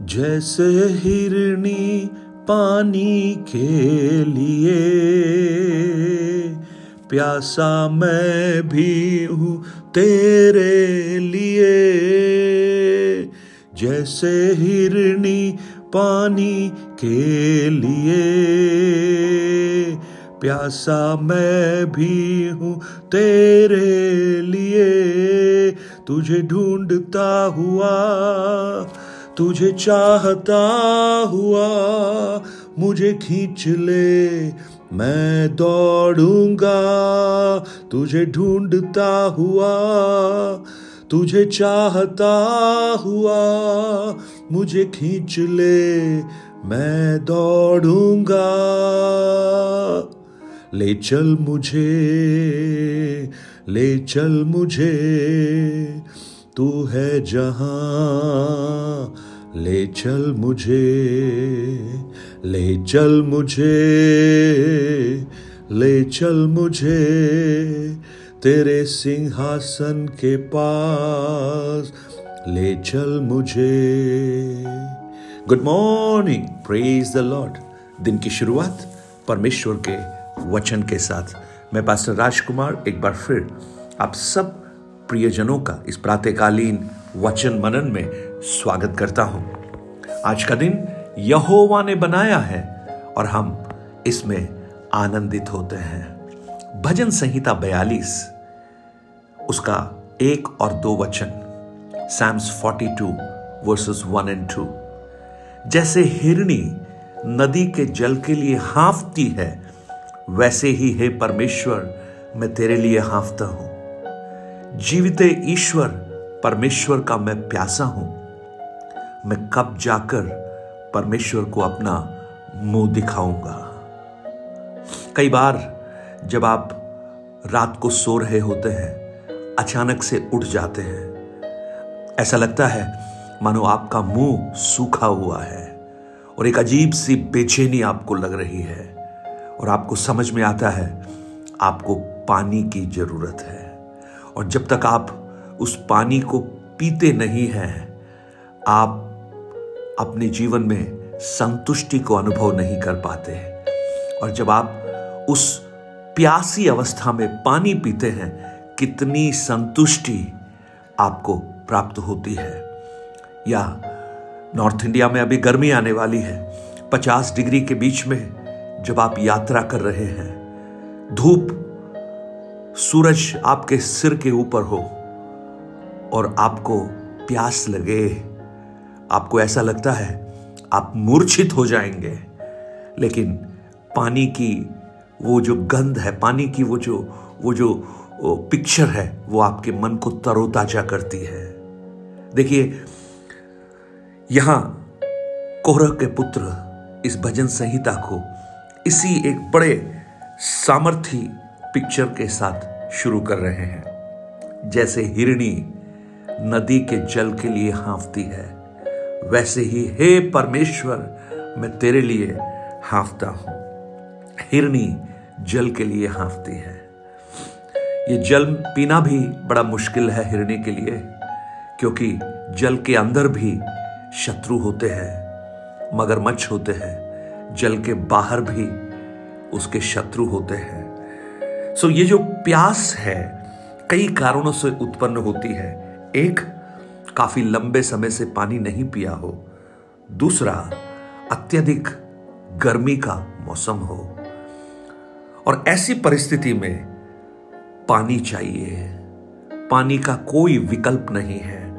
जैसे हिरणी पानी के लिए। प्यासा मैं भी हूँ तेरे लिए। जैसे हिरणी पानी के लिए। प्यासा मैं भी हूँ तेरे लिए। तुझे ढूंढता हुआ तुझे चाहता हुआ मुझे खींच ले, मैं दौड़ूँगा। तुझे ढूंढता हुआ, तुझे चाहता हुआ मुझे खींच ले, मैं दौड़ूँगा। ले चल मुझे, ले चल मुझे, तू है जहाँ ले चल मुझे, ले चल मुझे, ले चल मुझे, तेरे सिंहासन के पास ले चल मुझे। Good morning praise the lord दिन की शुरुआत परमेश्वर के वचन के साथ। मैं पास्टर राजकुमार, एक बार फिर आप सब प्रियजनों का इस प्रातःकालीन वचन मनन में स्वागत करता हूँ। आज का दिन यहोवा ने बनाया है और हम इसमें आनंदित होते हैं। भजन संहिता बयालीस, उसका एक और दो वचन psalms 42 versus one and two जैसे हिरणी नदी के जल के लिए हाफती है, वैसे ही हे परमेश्वर, मैं तेरे लिए हाफता हूँ। जीवित ईश्वर, परमेश्वर का मैं प्यासा हूँ। मैं कब जाकर परमेश्वर को अपना मुँह दिखाऊँगा? कई बार जब आप रात को सो रहे होते हैं, अचानक से उठ जाते हैं, ऐसा लगता है, मानो आपका मुँह सूखा हुआ है और एक अजीब सी बेचैनी आपको लग रही है और आपको समझ में आता है, आपको पानी की ज़रूरत है। और जब तक आप उस पानी को पीते नहीं हैं, आप अपने जीवन में संतुष्टि को अनुभव नहीं कर पाते हैं। और जब आप उस प्यासी अवस्था में पानी पीते हैं, कितनी संतुष्टि आपको प्राप्त होती है। या नॉर्थ इंडिया में अभी गर्मी आने वाली है, पचास डिग्री के बीच में जब आप यात्रा कर रहे हैं, धूप सूरज आपके सिर के ऊपर हो और आपको प्यास लगे आपको ऐसा लगता है, आप मूर्छित हो जाएँगे। लेकिन पानी की वो जो गंध है, पानी की वो जो वो जो पिक्चर है, वो आपके मन को तरोताजा करती है। देखिए, यहाँ कोहरा के पुत्र इस भजन संहिता को इसी एक बड़े सामर्थी पिक्चर के साथ शुरू कर रहे हैं। जैसे हिरणी नदी के जल के लिए हाफती है वैसे ही हे परमेश्वर, मैं तेरे लिए हाफता हूँ। हिरणी जल के लिए हाफती है। ये जल पीना भी बड़ा मुश्किल है हिरणी के लिए, क्योंकि जल के अंदर भी शत्रु होते हैं, मगरमच्छ होते हैं, जल के बाहर भी उसके शत्रु होते हैं। सो ये जो प्यास है, कई कारणों से उत्पन्न होती है। एक काफ़ी लंबे समय से पानी नहीं पिया हो। दूसरा, अत्यधिक गर्मी का मौसम हो। और ऐसी परिस्थिति में पानी चाहिए। पानी का कोई विकल्प नहीं है।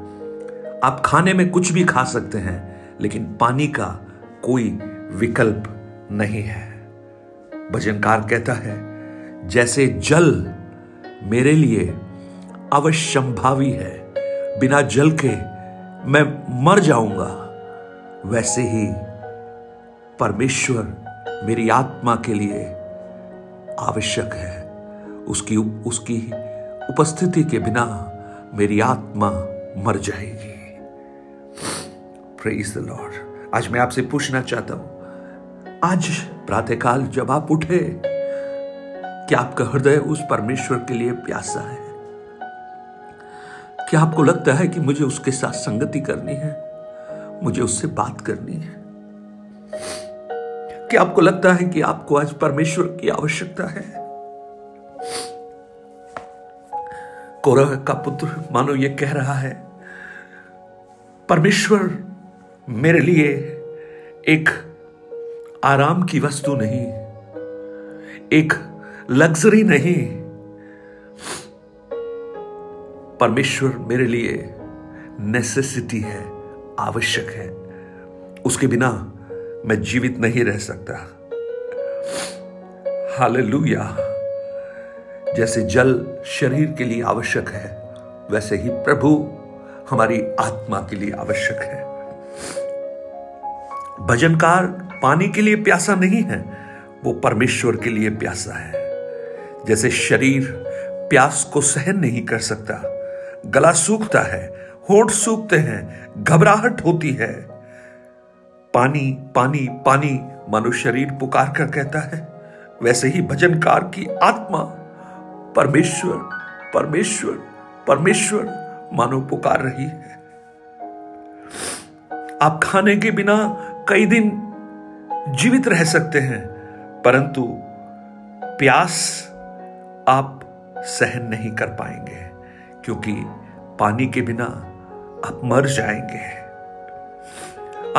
आप खाने में कुछ भी खा सकते हैं, लेकिन पानी का कोई विकल्प नहीं है। भजनकार कहता है, जैसे जल मेरे लिए अवश्यंभावी है बिना जल के मैं मर जाऊँगा। वैसे ही परमेश्वर मेरी आत्मा के लिए आवश्यक है। उसकी उसकी उपस्थिति के बिना मेरी आत्मा मर जाएगी। प्रेज द लॉर्ड आज मैं आपसे पूछना चाहता हूँ, आज प्रातःकाल जब आप उठे, क्या आपका हृदय उस परमेश्वर के लिए प्यासा है? क्या आपको लगता है कि मुझे उसके साथ संगति करनी है? मुझे उससे बात करनी है। क्या आपको लगता है कि आपको आज परमेश्वर की आवश्यकता है? कोरह का पुत्र, मानो ये कह रहा है, परमेश्वर मेरे लिए एक आराम की वस्तु नहीं, एक लग्जरी नहीं परमेश्वर मेरे लिए नेसेसिटी है, आवश्यक है। उसके बिना मैं जीवित नहीं रह सकता। हालेलुया जैसे जल शरीर के लिए आवश्यक है, वैसे ही प्रभु हमारी आत्मा के लिए आवश्यक है। भजनकार पानी के लिए प्यासा नहीं है, वो परमेश्वर के लिए प्यासा है। जैसे शरीर प्यास को सहन नहीं कर सकता गला सूखता है, होठ सूखते हैं, घबराहट होती है। पानी पानी पानी मानो शरीर पुकार कर कहता है, वैसे ही भजनकार की आत्मा। परमेश्वर परमेश्वर परमेश्वर, मानो पुकार रही है। आप खाने के बिना कई दिन जीवित रह सकते हैं, परंतु प्यास आप सहन नहीं कर पाएँगे। क्योंकि पानी के बिना आप मर जाएँगे।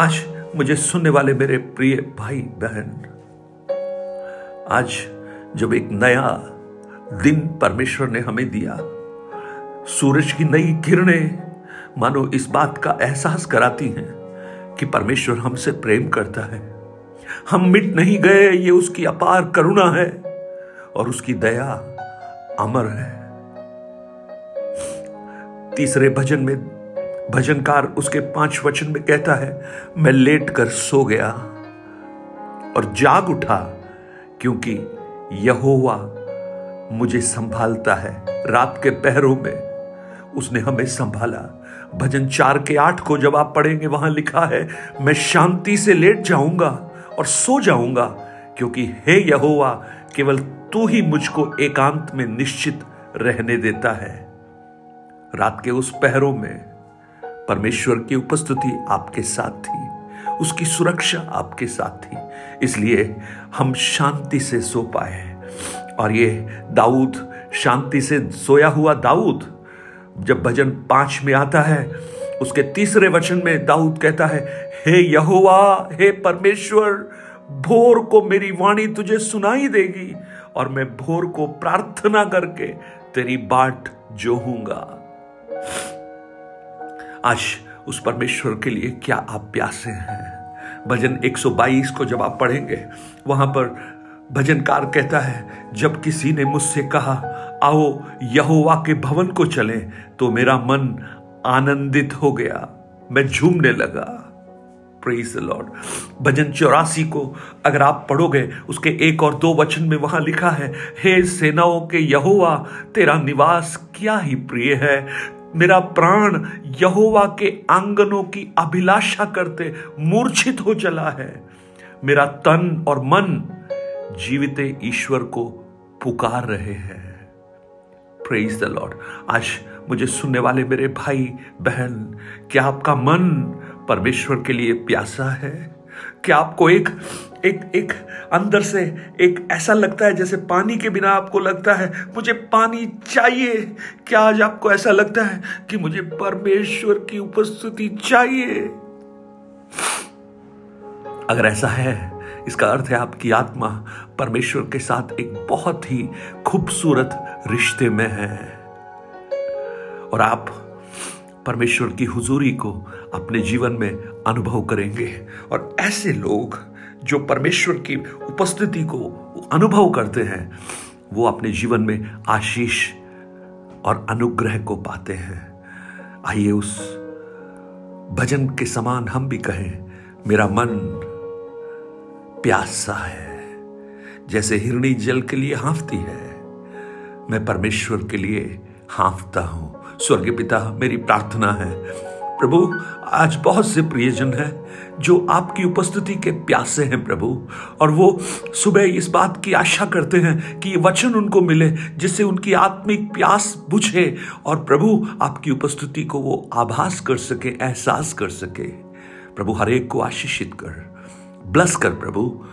आज मुझे सुनने वाले मेरे प्रिय भाई बहन, आज जब एक नया दिन परमेश्वर ने हमें दिया, सूरज की नई किरणें मानो इस बात का एहसास कराती हैं कि परमेश्वर हमसे प्रेम करता है। हम मिट नहीं गए, ये उसकी अपार करुणा है और उसकी दया अमर है। तीसरे भजन में, भजनकार उसके पाँच वचन में कहता है, मैं लेट कर सो गया और जाग उठा, क्योंकि यहोवा मुझे संभालता है। रात के पहरों में उसने हमें संभाला। भजन चार के आठ को जब आप पढ़ेंगे, वहाँ लिखा है, मैं शांति से लेट जाऊँगा और सो जाऊँगा, क्योंकि हे यहोवा, केवल तू ही मुझको एकांत में निश्चित रहने देता है। रात के उस पहरों में परमेश्वर की उपस्थिति आपके साथ थी, उसकी सुरक्षा आपके साथ थी, इसलिए हम शांति से सो पाए। और ये दाऊद, शांति से सोया हुआ दाऊद, जब भजन पाँच में आता है, उसके तीसरे वचन में दाऊद कहता है, हे यहोवा, हे परमेश्वर, भोर को मेरी वाणी तुझे सुनाई देगी, और मैं भोर को प्रार्थना करके तेरी बाट जोहूँगा। आज उस परमेश्वर के लिए क्या आप प्यासे हैं? भजन 122 को जब आप पढ़ेंगे, वहाँ पर भजनकार कहता है, जब किसी ने मुझसे कहा, आओ, यहोवा के भवन को चलें तो मेरा मन आनंदित हो गया, मैं झूमने लगा। प्रेज द लॉर्ड भजन चौरासी को अगर आप पढ़ोगे, उसके एक और दो वचन में वहाँ लिखा है, हे सेनाओं के यहोवा, तेरा निवास क्या ही प्रिय है? मेरा प्राण यहोवा के आंगनों की अभिलाषा करते मूर्छित हो चला है। मेरा तन और मन जीवित ईश्वर को पुकार रहे हैं। प्रेज द लॉर्ड आज मुझे सुनने वाले मेरे भाई, बहन, क्या आपका मन परमेश्वर के लिए प्यासा है? क्या आपको एक एक एक अंदर से एक ऐसा लगता है जैसे पानी के बिना आपको लगता है, मुझे पानी चाहिए? क्या आज आपको ऐसा लगता है कि मुझे परमेश्वर की उपस्थिति चाहिए? अगर ऐसा है, इसका अर्थ है आपकी आत्मा परमेश्वर के साथ एक बहुत ही खूबसूरत रिश्ते में है। और आप परमेश्वर की हुजूरी को अपने जीवन में अनुभव करेंगे। और ऐसे लोग जो परमेश्वर की उपस्थिति को अनुभव करते हैं, वो अपने जीवन में आशीष और अनुग्रह को पाते हैं। आइए उस भजन के समान हम भी कहें, मेरा मन प्यासा है। जैसे हिरणी जल के लिए हाफती है, मैं परमेश्वर के लिए हाफता हूँ। स्वर्गीय पिता, मेरी प्रार्थना है। प्रभु, आज बहुत से प्रियजन हैं जो आपकी उपस्थिति के प्यासे हैं प्रभु, और वो सुबह इस बात की आशा करते हैं कि ये वचन उनको मिले जिससे उनकी आत्मिक प्यास बुझे और प्रभु आपकी उपस्थिति को वो आभास कर सके, एहसास कर सके। प्रभु, हर एक को आशीषित कर, ब्लस कर प्रभु।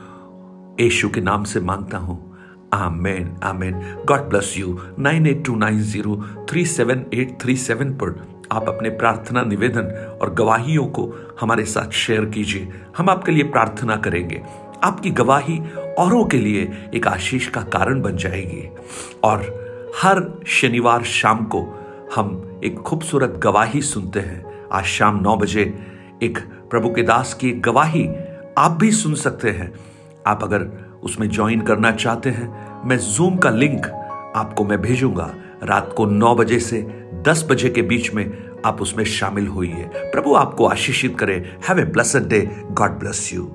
यशु के नाम से माँगता हूँ। Amen amen God bless you nine eight two nine zero three seven eight three seven पर आप अपने प्रार्थना निवेदन और गवाहियों को हमारे साथ शेयर कीजिए। हम आपके लिए प्रार्थना करेंगे। आपकी गवाही औरों के लिए एक आशीष का कारण बन जाएगी। और हर शनिवार शाम को हम एक खूबसूरत गवाही सुनते हैं। आज शाम नौ बजे एक प्रभु के दास की गवाही आप भी सुन सकते हैं। आप अगर उसमें ज्वाइन करना चाहते हैं मैं जूम का लिंक आपको मैं भेजूँगा। रात को नौ बजे से दस बजे के बीच में आप उसमें शामिल हुई है प्रभु आपको आशीषित करे। Have a blessed day God bless you